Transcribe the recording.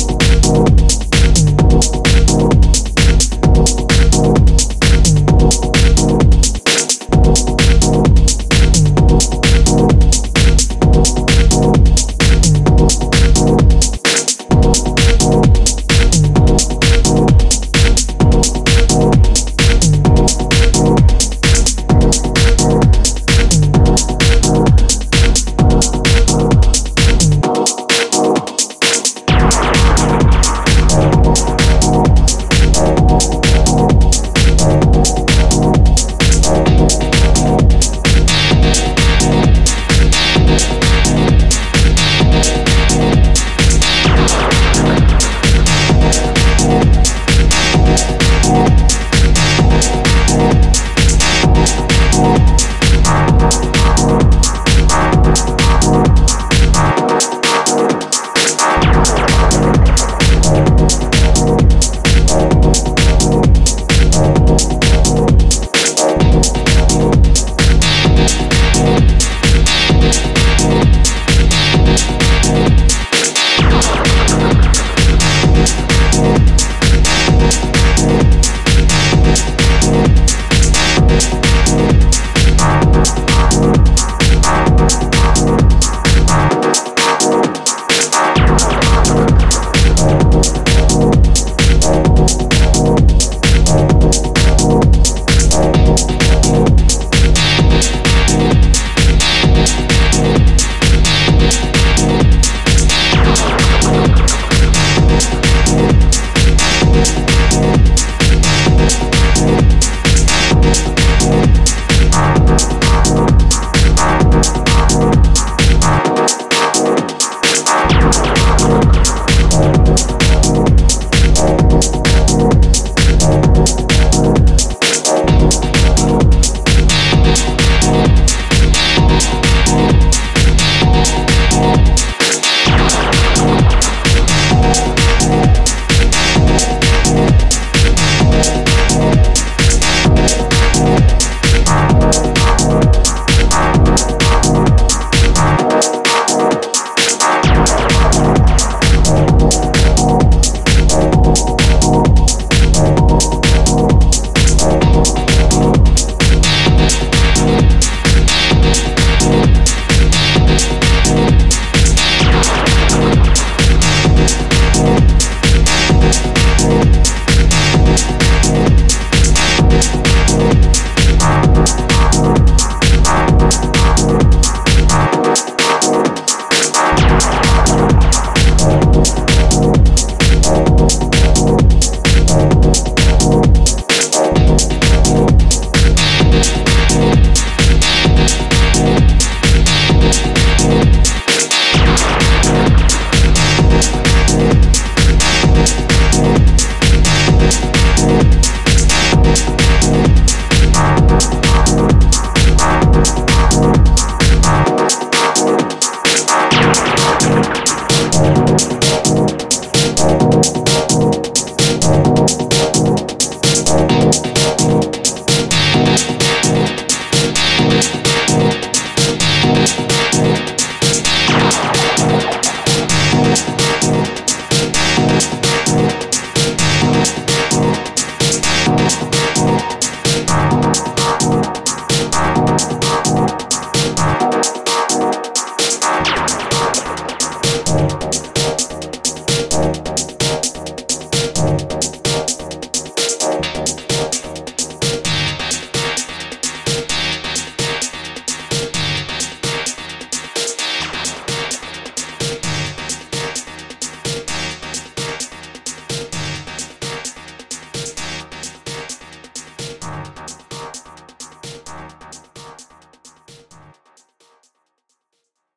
you.